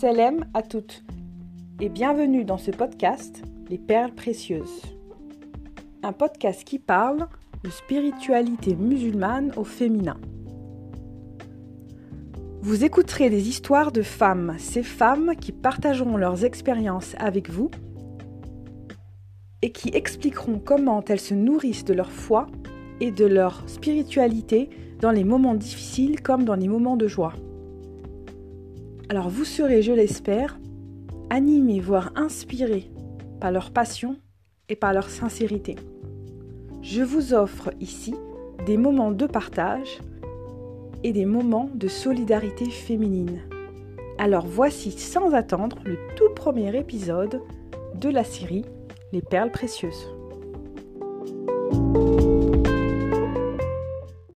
Salam à toutes et bienvenue dans ce podcast Les Perles Précieuses. Un podcast qui parle de spiritualité musulmane au féminin. Vous écouterez des histoires de femmes, ces femmes qui partageront leurs expériences avec vous et qui expliqueront comment elles se nourrissent de leur foi et de leur spiritualité dans les moments difficiles comme dans les moments de joie. Alors vous serez, je l'espère, animés, voire inspirés par leur passion et par leur sincérité. Je vous offre ici des moments de partage et des moments de solidarité féminine. Alors voici sans attendre le tout premier épisode de la série Les perles précieuses.